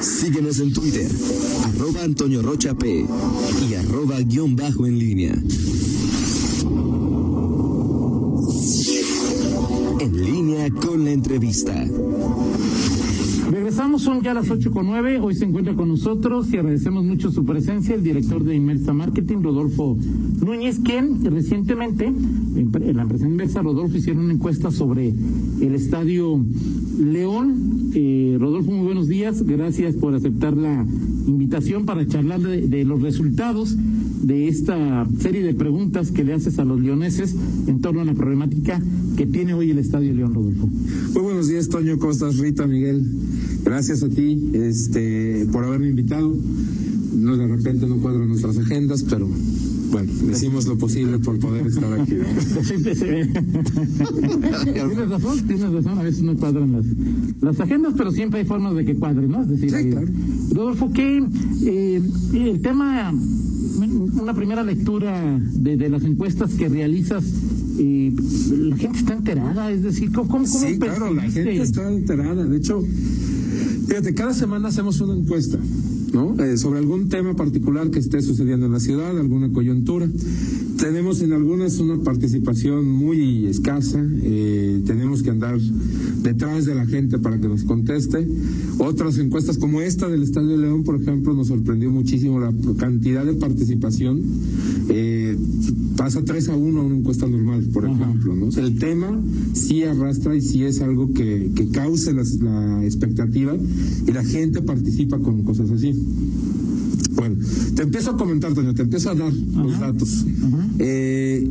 Síguenos en Twitter, arroba Antonio Rocha P y arroba guion bajo en línea. En línea con la entrevista. Regresamos, son ya las ocho con nueve. Hoy se encuentra con nosotros y agradecemos mucho su presencia el director de Inmersa Marketing, Rodolfo Núñez, quien recientemente, en la empresa Inmersa, Rodolfo hicieron una encuesta sobre el estadio León. Eh, Rodolfo, muy buenos días. Gracias por aceptar la invitación para charlar de, de los resultados de esta serie de preguntas que le haces a los leoneses en torno a la problemática que tiene hoy el Estadio León, Rodolfo. Muy buenos días, Toño Costas, Rita, Miguel. Gracias a ti este, por haberme invitado. No, de repente no cuadran nuestras agendas, pero bueno, hicimos lo posible por poder estar aquí. tienes razón, tienes razón, a veces no cuadran las, las agendas, pero siempre hay formas de que cuadren, ¿no? Es decir, Sí, claro. Rodolfo, que eh, el tema, una primera lectura de, de las encuestas que realizas, eh, la gente está enterada, es decir, ¿cómo, cómo Sí, claro, la gente está enterada. De hecho, fíjate, cada semana hacemos una encuesta, ¿no? Eh, sobre algún tema particular que esté sucediendo en la ciudad, alguna coyuntura. Tenemos en algunas una participación muy escasa, eh, tenemos que andar detrás de la gente para que nos conteste. Otras encuestas como esta del Estadio de León, por ejemplo, nos sorprendió muchísimo la cantidad de participación. Eh, pasa 3 a 1 a una encuesta normal, por Ajá. ejemplo. ¿no? O sea, el tema sí arrastra y sí es algo que, que cause las- la expectativa y la gente participa con cosas así. Bueno, te empiezo a comentar, Toño, te empiezo a dar los datos. Eh,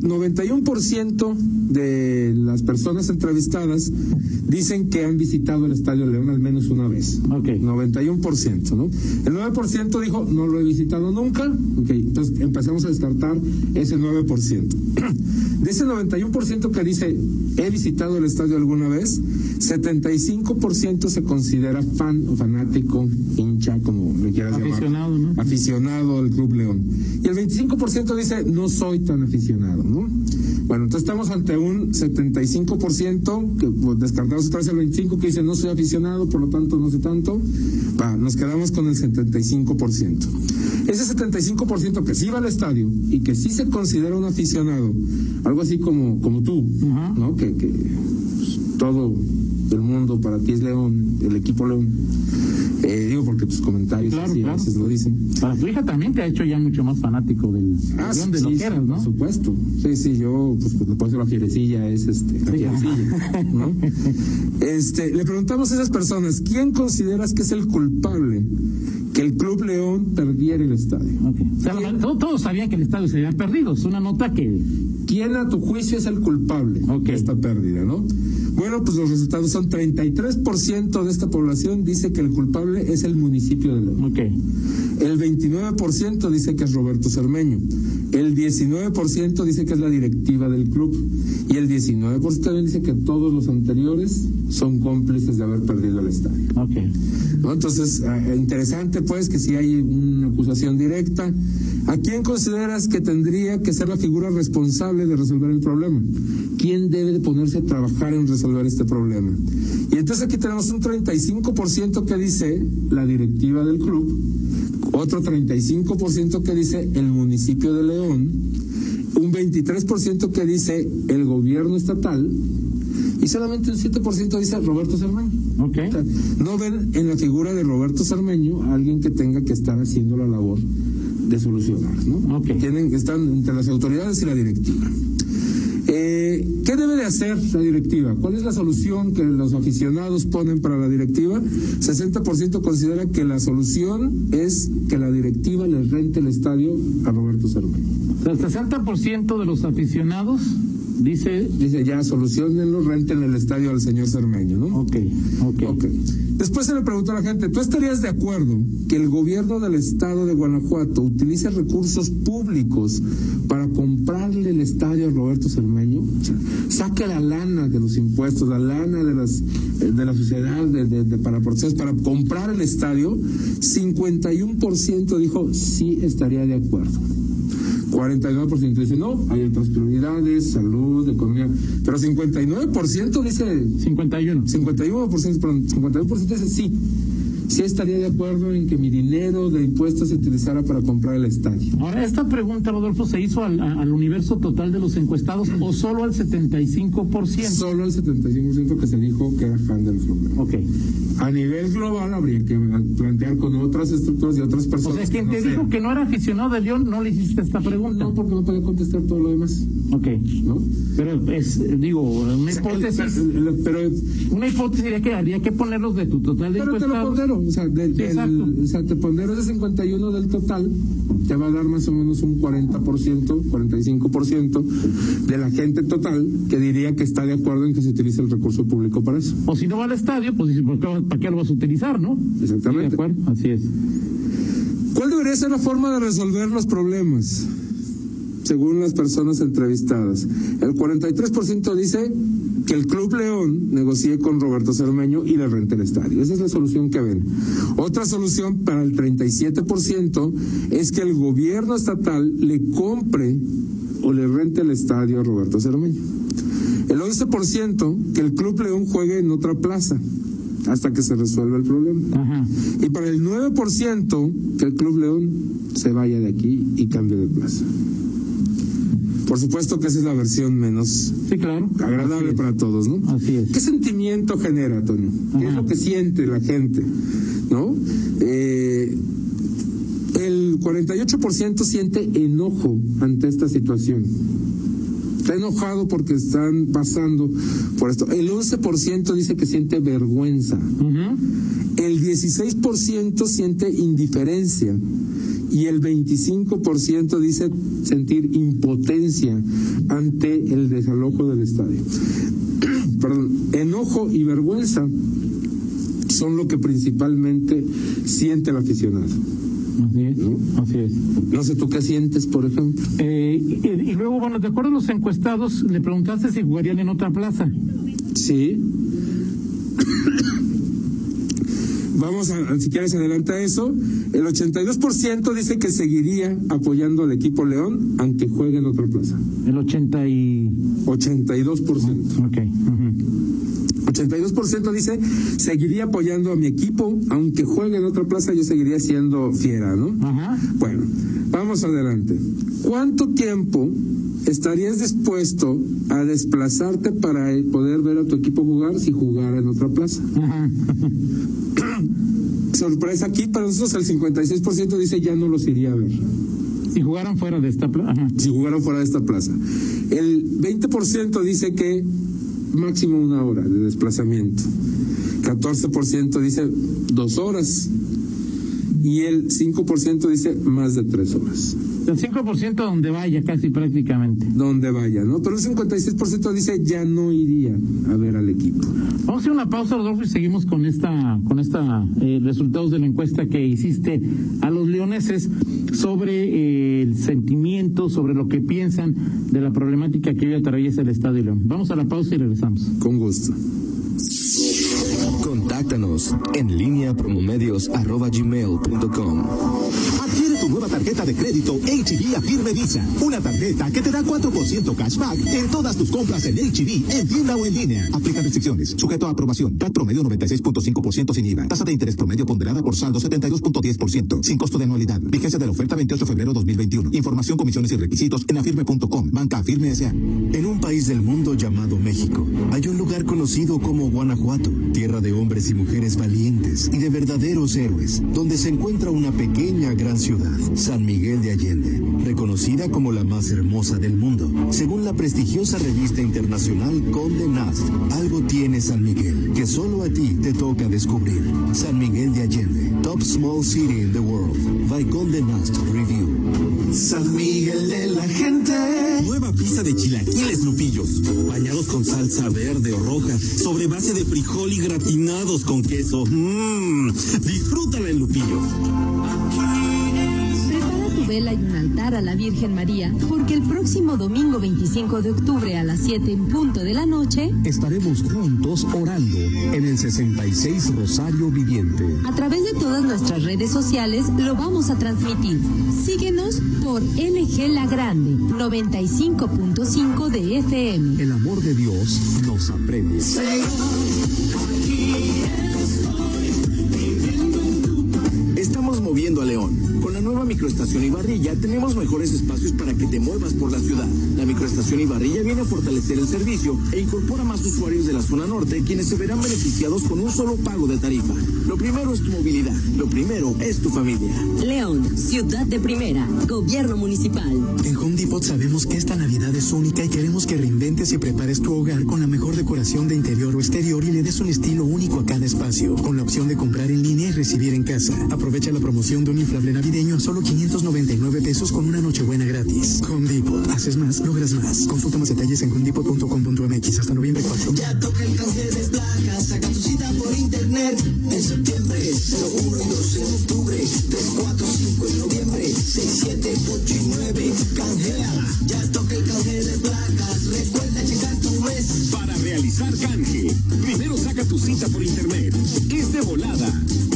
91% de las personas entrevistadas dicen que han visitado el Estadio León al menos una vez. Ok. 91%, ¿no? El 9% dijo, no lo he visitado nunca. Ok, entonces empezamos a descartar ese 9%. De ese 91% que dice, he visitado el estadio alguna vez, 75% se considera fan o fanático, hincha, como le quieras llamar. Aficionado, ¿no? Aficionado al Club León. Y el 25% dice, no soy tan aficionado, ¿no? Bueno, entonces estamos ante un 75%, que pues, descartamos otra vez el 25% que dice, no soy aficionado, por lo tanto no sé tanto. Va, nos quedamos con el 75%. Ese 75% que sí va al estadio y que sí se considera un aficionado, algo así como, como tú. ¿no? Que, que pues, todo el mundo para ti es León, el equipo León. Eh, digo porque tus comentarios Claro, así a veces lo dicen. Para tu hija también te ha hecho ya mucho más fanático del Ah, sí, de lo que eras, ¿no? Por supuesto. Sí, sí, yo, pues, pues por eso la fierecilla es este, la fierecilla, ¿no? Este, le preguntamos a esas personas, ¿quién consideras que es el culpable que el Club León perdiera el estadio? Ok. O sea, la- todos, sabían que el estadio se había perdido. Es una nota que. ¿Quién a tu juicio es el culpable de esta pérdida, no? Bueno, pues los resultados son 33% de esta población dice que el culpable es el municipio de León. Ok. El 29% dice que es Roberto Cermeño. El 19% dice que es la directiva del club. Y el 19% también dice que todos los anteriores son cómplices de haber perdido el estadio. Ok. ¿no? Entonces, eh, interesante pues que si hay una acusación directa. ¿A quién consideras que tendría que ser la figura responsable de resolver el problema? ¿Quién debe de ponerse a trabajar en resolver este problema? Y entonces aquí tenemos un 35% que dice la directiva del club, otro 35% que dice el municipio de León, un 23% que dice el gobierno estatal y solamente un 7% dice Roberto Cermeño. Ok. O sea, no ven en la figura de Roberto Sarmeño a alguien que tenga que estar haciendo la labor de solucionar, ¿no? Ok. Tienen, están entre las autoridades y la directiva. ¿Qué debe de hacer la directiva? ¿Cuál es la solución que los aficionados ponen para la directiva? 60% considera que la solución es que la directiva le rente el estadio a Roberto sea, el 60% de los aficionados dice. Dice, ya, solucionenlo, renten el estadio al señor Cermeño, ¿no? Ok. Ok. Ok. Después se le preguntó a la gente, ¿tú estarías de acuerdo que el gobierno del estado de Guanajuato utilice recursos públicos para comprarle el estadio a Roberto Cermeño? O sea, saque la lana de los impuestos, la lana de las de la sociedad de, de- de- para procesos, para comprar el estadio. 51% dijo sí estaría de acuerdo. 49% dice no, hay otras prioridades, salud, economía, pero 59% dice 51. 51%, perdón, 51% dice sí. Sí estaría de acuerdo en que mi dinero de impuestos se utilizara para comprar el estadio. Ahora, esta pregunta, Rodolfo, ¿se hizo al, al universo total de los encuestados o solo al 75%? Solo al 75% que se dijo que era fan del club. Ok. A nivel global habría que plantear con otras estructuras y otras O personas. sea, quien que te no dijo que no era aficionado de León, no le hiciste esta pregunta. No, porque no podía contestar todo lo demás, Ok. ¿no? Pero es, digo, una hipótesis, El- el- Pero, una hipótesis sería que habría que ponerlos de tu total de pero te lo o sea, Sí, del- o sea, te pondero ese 51 del total, te va a dar más o menos un 40%, 45% de la gente total que diría que está de acuerdo en que se utilice el recurso público para eso. O si no va al estadio, pues dice, ¿por qué- ¿para qué lo vas a utilizar, no? Exactamente. Sí, de acuerdo, así es. ¿Cuál debería ser la forma de resolver los problemas? Según las personas entrevistadas. El 43% dice que el Club León negocie con Roberto Cermeño y le rente el estadio. Esa es la solución que ven. Otra solución para el 37% es que el gobierno estatal le compre o le rente el estadio a Roberto Cermeño. El 11% que el Club León juegue en otra plaza hasta que se resuelva el problema. Ajá. Y para el 9% que el Club León se vaya de aquí y cambie de plaza. Por supuesto que esa es la versión menos Sí, claro. agradable para todos, ¿no? Así es. ¿Qué sentimiento genera, Toño? ¿Qué es lo que siente la gente? ¿No? Eh, el 48% siente enojo ante esta situación. Está enojado porque están pasando por esto. El 11% dice que siente vergüenza. Ujú. El 16% siente indiferencia y el 25% dice sentir impotencia ante el desalojo del estadio. Perdón, enojo y vergüenza son lo que principalmente siente el aficionado. Así es. ¿No? Así es. No sé tú qué sientes, por ejemplo. Eh, y, y luego, bueno, de acuerdo a los encuestados, le preguntaste si jugarían en otra plaza. Sí. Vamos a, si quieres adelanta eso. El 82% dice que seguiría apoyando al equipo León aunque juegue en otra plaza. El 80 y... 82%. Ok. ujú. 82% dice seguiría apoyando a mi equipo aunque juegue en otra plaza yo seguiría siendo fiera, ¿no? Ajá. Bueno, vamos adelante. ¿Cuánto tiempo estarías dispuesto a desplazarte para poder ver a tu equipo jugar si jugara en otra plaza? Ajá. Sorpresa aquí, para nosotros el 56% dice ya no los iría a ver Si jugaran fuera de esta plaza. Si jugaran fuera de esta plaza. El 20% dice que máximo una hora de desplazamiento. 14% dice dos horas. Y el 5% dice más de tres horas. El 5% donde vaya, casi prácticamente. Donde vaya, ¿no? Pero el 56% dice ya no iría a ver al equipo. Vamos a hacer una pausa, Rodolfo, y seguimos con esta, con esta eh, resultados de la encuesta que hiciste a los leoneses sobre eh, el sentimiento, sobre lo que piensan de la problemática que hoy atraviesa el Estadio León. Vamos a la pausa y regresamos. Con gusto. Contáctanos en línea promomedios.com. Adquiere tu nueva tarjeta de crédito HB Afirme Visa. Una tarjeta que te da 4% cashback en todas tus compras en HB, en tienda o en línea. Aplica restricciones. Sujeto a aprobación. CAT promedio 96.5% sin IVA. Tasa de interés promedio ponderada por saldo 72.10%. Sin costo de anualidad. Vigencia de la oferta 28 de febrero 2021. Información, comisiones y requisitos en afirme.com. Banca Afirme S.A. En un país del mundo llamado México, hay un lugar conocido como Guanajuato, tierra de hombres y mujeres valientes y de verdaderos héroes, donde se encuentra una pequeña gran ciudad, San Miguel de Allende, reconocida como la más hermosa del mundo. Según la prestigiosa revista internacional Conde Nast, algo tiene San Miguel que solo a ti te toca descubrir. San Miguel de Allende, Top Small City in the World, by Conde Nast Review. San Miguel de la gente. Nueva pizza de chilaquiles lupillos, bañados con salsa verde o roja, sobre base de frijol y con queso. Mmm, disfrútala en. Vela y un altar a la Virgen María, porque el próximo domingo 25 de octubre a las 7 en punto de la noche, Estaremos juntos orando en el 66 Rosario Viviente. a través de todas nuestras redes sociales, lo vamos a transmitir. Síguenos por LG La Grande, 95.5 de FM. El amor de Dios nos apremia. moviendo a León. Con la nueva microestación Ibarrilla tenemos mejores espacios para que te muevas por la ciudad. La microestación Ibarrilla viene a fortalecer el servicio e incorpora más usuarios de la zona norte quienes se verán beneficiados con un solo pago de tarifa. Lo primero es tu movilidad, lo primero es tu familia. León, ciudad de primera, gobierno municipal. En Home Depot sabemos que esta Navidad es única y queremos que reinventes y prepares tu hogar con la mejor decoración de interior o exterior y le des un estilo único a cada espacio, con la opción de comprar en línea y recibir en casa. Aprovecha la promoción de un inflable navideño a solo 599 pesos con una nochebuena gratis. Home Depot. Haces más, logras más. Consulta más detalles en homedepot.com.mx hasta noviembre 4. Ya toca el canje de placas, saca tu cita por internet. En septiembre, 1 y 2 en octubre, 3, 4, 5 en noviembre, 6, 7, 8 y 9. Canjea, ya toca el canje de placas. Recuerda checar tu mes. Realizar canje, primero saca tu cita por internet. Es de volada.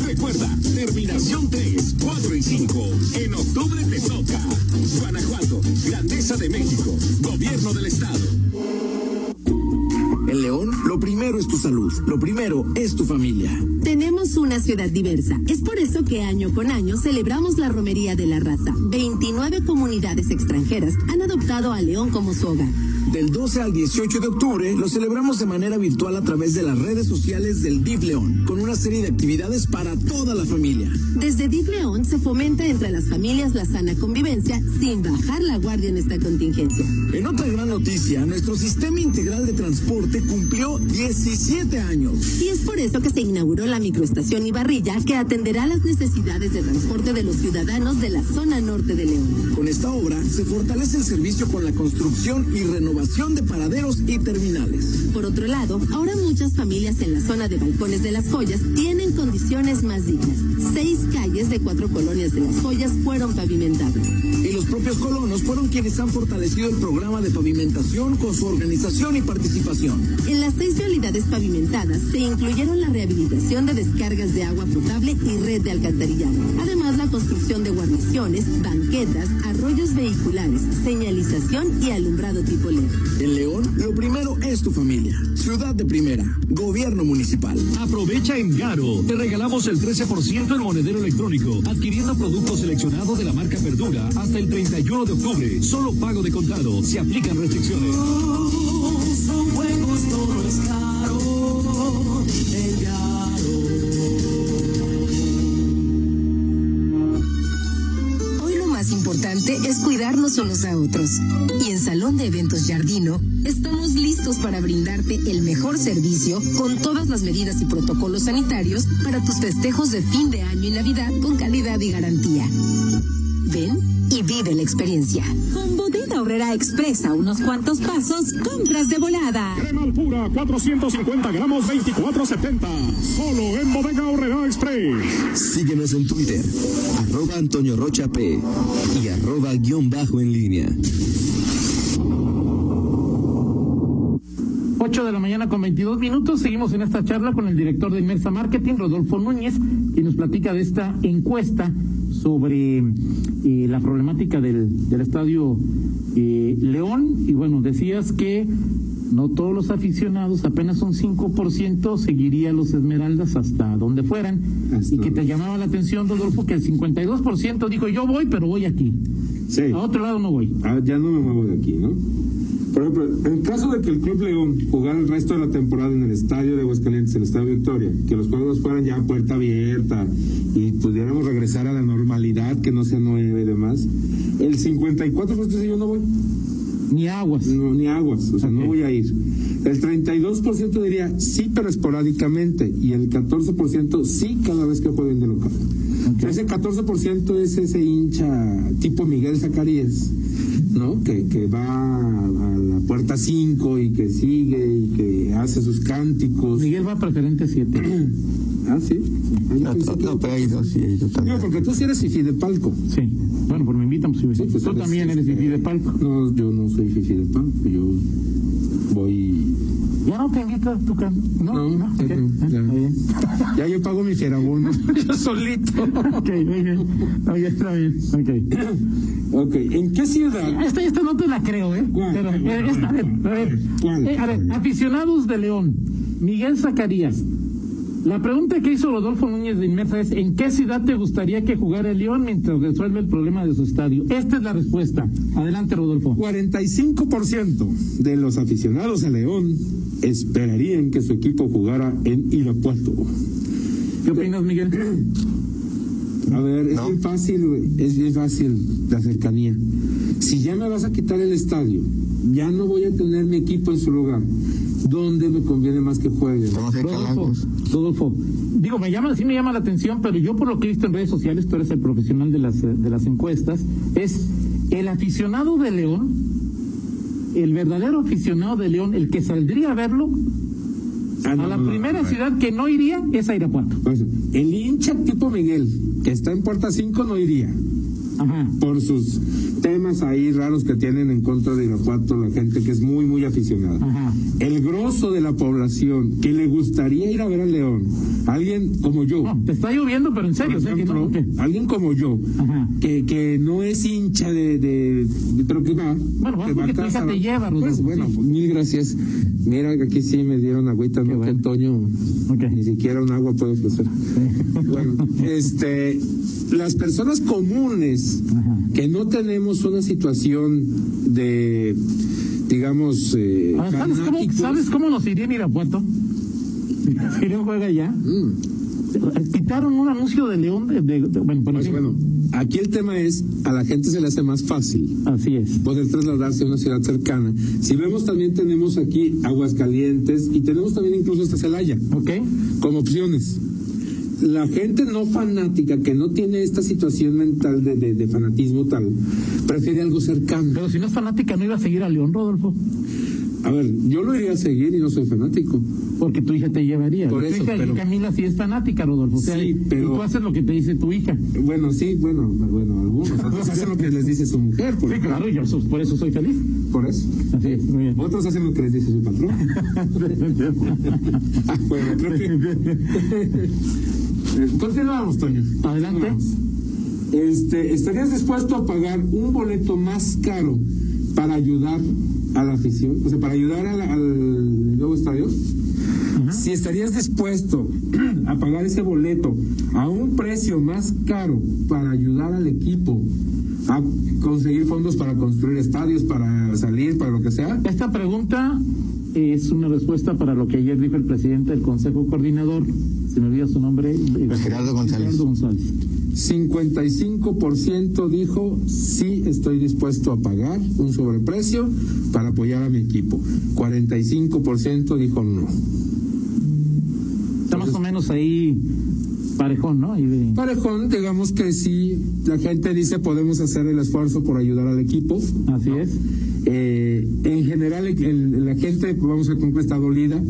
Recuerda, terminación 3, 4 y 5. En octubre te toca. Guanajuato, Grandeza de México, Gobierno del Estado. En León, lo primero es tu salud, lo primero es tu familia. Tenemos una ciudad diversa. Es por eso que año con año celebramos la Romería de la Raza. 29 comunidades extranjeras han adoptado a León como su hogar. Del 12 al 18 de octubre lo celebramos de manera virtual a través de las redes sociales del DIF León, con una serie de actividades para toda la familia. Desde DIF León se fomenta entre las familias la sana convivencia sin bajar la guardia en esta contingencia. En otra gran noticia, nuestro sistema integral de transporte cumplió 17 años. Y es por eso que se inauguró la microestación Ibarrilla que atenderá las necesidades de transporte de los ciudadanos de la zona norte de León. Con esta obra se fortalece el servicio con la construcción y renovación de paraderos y terminales. Por otro lado, ahora muchas familias en la zona de Balcones de las Joyas tienen condiciones más dignas. Seis calles de cuatro colonias de las Joyas fueron pavimentadas. Y los propios colonos fueron quienes han fortalecido el programa de pavimentación con su organización y participación. En las seis vialidades pavimentadas se incluyeron la rehabilitación de descargas de agua potable y red de alcantarillado. Además, la construcción de guarniciones, banquetas, arroyos vehiculares, señalización y alumbrado tipo LED. En León, lo primero es tu familia. Ciudad de primera. Gobierno municipal. Aprovecha en Garo. Te regalamos el 13% en monedero electrónico, adquiriendo productos seleccionados de la marca Verdura hasta el 31 de octubre. Solo pago de contado. Se aplican restricciones. Es cuidarnos unos a otros. Y en Salón de Eventos Jardino estamos listos para brindarte el mejor servicio con todas las medidas y protocolos sanitarios para tus festejos de fin de año y Navidad con calidad y garantía. Ven y vive la experiencia. Con Bodega Horrera Expresa, unos cuantos pasos, compras de volada. Crema pura, 450 gramos, 24.70. Solo en Bodega Horrera Express. Síguenos en Twitter, arroba Antonio Rocha P y arroba guion bajo en línea. 8 de la mañana con 22 minutos. Seguimos en esta charla con el director de Inmersa Marketing, Rodolfo Núñez, quien nos platica de esta encuesta sobre eh, la problemática del, del estadio eh, León. Y bueno, decías que no todos los aficionados, apenas un 5% seguiría los Esmeraldas hasta donde fueran. y que te llamaba la atención, Rodolfo, que el 52% dijo yo voy, pero voy aquí. Sí. A otro lado no voy. Ah, ya no me muevo de aquí, ¿no? Por ejemplo, en caso de que el Club León jugara el resto de la temporada en el estadio de Aguascalientes, el estadio Victoria, que los juegos fueran ya a puerta abierta y pudiéramos regresar a la normalidad, que no sea nueve y demás, el 54% dice yo no voy. Ni aguas. No, ni aguas, o sea, no voy a ir. El 32% diría sí, pero esporádicamente, y el 14% sí cada vez que jueguen de local. Ese 14% es ese hincha tipo Miguel Zacarías, ¿no? Que, que va a la puerta 5 y que sigue y que hace sus cánticos. Miguel va a preferente 7. Ah, sí. No, pero sí, porque tú sí eres fifi de palco. Sí. Bueno, pues me invitan, pues, sí, pues Tú eres, también eres este, difícil de palco. No, yo no soy fifi de palco. Yo voy. Ya no te invito tu can... No, No, no, ok. ya Ah, no, ya. Yo pago mi fierabono. Yo solito. ok, bien. Está bien. Ok. ok, ¿en qué ciudad? Esta, esta no te la creo, ¿eh? ¿Cuál? Pero, ¿Cuál? eh, esta, a ver, a ver. ¿Cuál? Eh, a ver, aficionados de León. Miguel Zacarías. La pregunta que hizo Rodolfo Núñez de Inmersa es, ¿en qué ciudad te gustaría que jugara el León mientras resuelve el problema de su estadio? Esta es la respuesta. Adelante, Rodolfo. 45% de los aficionados a León esperarían que su equipo jugara en Irapuato. ¿Qué opinas, Miguel? A ver, es bien fácil, es bien fácil la cercanía. Si ya me vas a quitar el estadio, ya no voy a tener mi equipo en su lugar. ¿Dónde me conviene más que juegue? Rodolfo, Rodolfo, digo, me llama, sí me llama la atención, pero yo por lo que he visto en redes sociales, tú eres el profesional de las, de las encuestas, es el aficionado de León, el verdadero aficionado de León, el que saldría a verlo, Ah, no, a la no, primera no, ciudad que no iría es a Irapuato. Por eso, El hincha tipo Miguel, que está en Puerta 5, no iría. Ajá. Por sus temas ahí raros que tienen en contra de Irapuato, la gente que es muy, muy aficionada. Ajá. El grosso de la población que le gustaría ir a ver a León, alguien como yo, No, te está lloviendo, pero en serio, que no, ejemplo, ¿qué? alguien como yo, Ajá. que, que no es hincha de, de, de- pero que va. Bueno, que porque a tu hija casa, te lleva, Rodolfo, Pues bueno, sí. mil gracias. Mira, que aquí sí me dieron agüita, no que bueno. Antonio, Ok. ni siquiera un agua puede ofrecer. Bueno, este, las personas comunes que no tenemos una situación de, digamos, eh, Ahora, ¿sabes, cómo, ¿Sabes cómo nos iría en Irapuato? Si León juega allá. Mm. Quitaron un anuncio de León de, de- de- bueno, Pues bueno, aquí el tema es, a la gente se le hace más fácil Así es. poder trasladarse a una ciudad cercana. Si vemos también tenemos aquí Aguascalientes y tenemos también incluso hasta Celaya ¿Ok? como opciones. La gente no fanática que no tiene esta situación mental de, de- de fanatismo tal, prefiere algo cercano. Pero si no es fanática, no iba a seguir a León, Rodolfo. A ver, yo lo iría a seguir y no soy fanático. Porque tu hija te llevaría. Por tu eso, hija pero- Camila sí es fanática, Rodolfo. O sea, Sí, pero- tú haces lo que te dice tu hija. Bueno, sí, bueno, bueno, algunos. Otros hacen lo que les dice su mujer, por, Sí, claro, yo por eso soy feliz. por eso. Así es, muy bien. Otros hacen lo que les dice su patrón. Ah, bueno, creo que. Continuamos, Toño. Adelante. Continuamos. Este, ¿Estarías dispuesto a pagar un boleto más caro para ayudar a la afición? O sea, para ayudar al nuevo estadio. Si estarías dispuesto a pagar ese boleto a un precio más caro para ayudar al equipo a conseguir fondos para construir estadios, para salir, para lo que sea, Esta pregunta es una respuesta para lo que ayer dijo el presidente del Consejo Coordinador. Se me olvida su nombre. eh, Gerardo González. Gerardo González. 55% dijo sí estoy dispuesto a pagar un sobreprecio para apoyar a mi equipo. 45% dijo no. Está más o menos ahí parejón, ¿no? Ahí de- Parejón, digamos que sí, la gente dice podemos hacer el esfuerzo por ayudar al equipo. Así es. Eh, en general, el- el- la gente, vamos a concluir, está dolida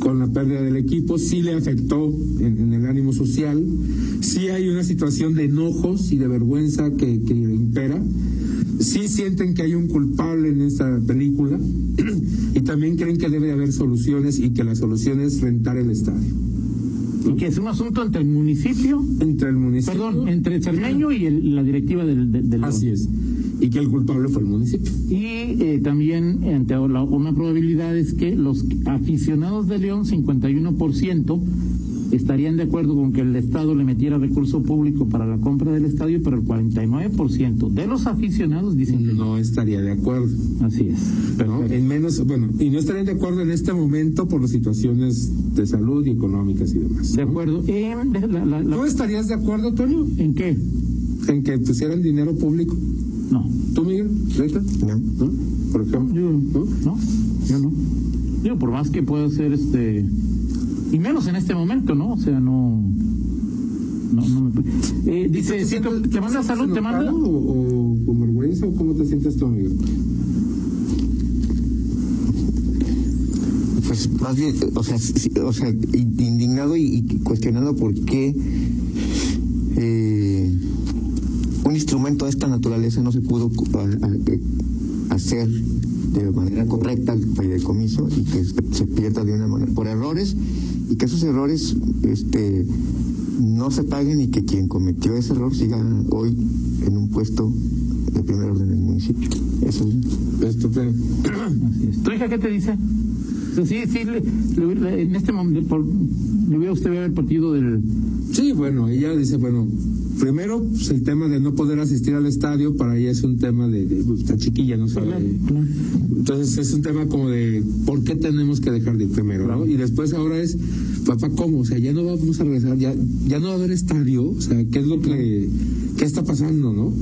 con la pérdida del equipo, sí le afectó en, en el ánimo social, sí hay una situación de enojos y de vergüenza que, que impera, sí sienten que hay un culpable en esta película y también creen que debe haber soluciones y que la solución es rentar el estadio. Y que es un asunto entre el municipio, Entre el municipio. perdón, entre el Cermeño y el- la directiva del, del. Así es. Y que el culpable fue el municipio. Y eh, también ante la- una probabilidad es que los aficionados de León, 51%, estarían de acuerdo con que el Estado le metiera recurso público para la compra del estadio, pero el 49% de los aficionados dicen que no. Estaría de acuerdo. Así es. ¿no? En menos, bueno, y no estarían de acuerdo en este momento por las situaciones de salud y económicas y demás. De ¿no? acuerdo. En, la- la- ¿Tú estarías de acuerdo, Toño, ¿En qué? en que pusieran dinero público? No. ¿Tú, Miguel? ¿Rita? No. ¿No? Por ejemplo. Yo ¿no? no, yo no. Digo, por más que pueda ser este. Y menos en este momento, ¿no? O sea, no. No, no me. Eh, dice, ¿Te sí, sientes- te manda salud, te manda. O, o con vergüenza o cómo te sientes tú, Miguel? Pues más bien, o sea, sí, o sea indignado y, y cuestionando por qué eh, un instrumento de esta naturaleza no se pudo a- a- eh, hacer de manera correcta el fideicomiso y que se, pierda de una manera por errores y que esos errores este no se paguen y que quien cometió ese error siga hoy en un puesto de primer orden en el municipio. Eso es. Estupendo. ¿Tu hija qué te dice? Sí, sí, le- le- le- en este momento, por- le hubiera usted ver el partido del. Sí, bueno, ella dice, bueno, primero pues, el tema de no poder asistir al estadio para ella es un tema de, de pues, está chiquilla, no sabe. Entonces es un tema como de por qué tenemos que dejar de ir primero, ¿no? Y después ahora es, papá, ¿cómo? O sea, ya no vamos a regresar, ya, ya no va a haber estadio, o sea, ¿qué es lo que, qué está pasando, no?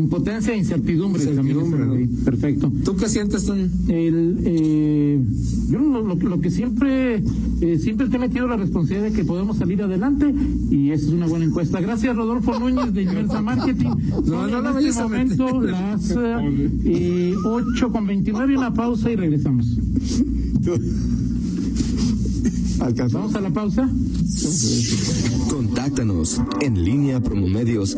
Impotencia e incertidumbre. Incertidumbre, también, ¿no? Perfecto. ¿Tú qué sientes, Toño? El, eh, yo lo, lo, lo que siempre, eh, siempre te he metido la responsabilidad de que podemos salir adelante y esa es una buena encuesta. Gracias, Rodolfo Núñez de Inmersa Marketing. No, no la en este momento, las eh, 8 con 29, una pausa y regresamos. Vamos a la pausa. Contáctanos en línea promomedios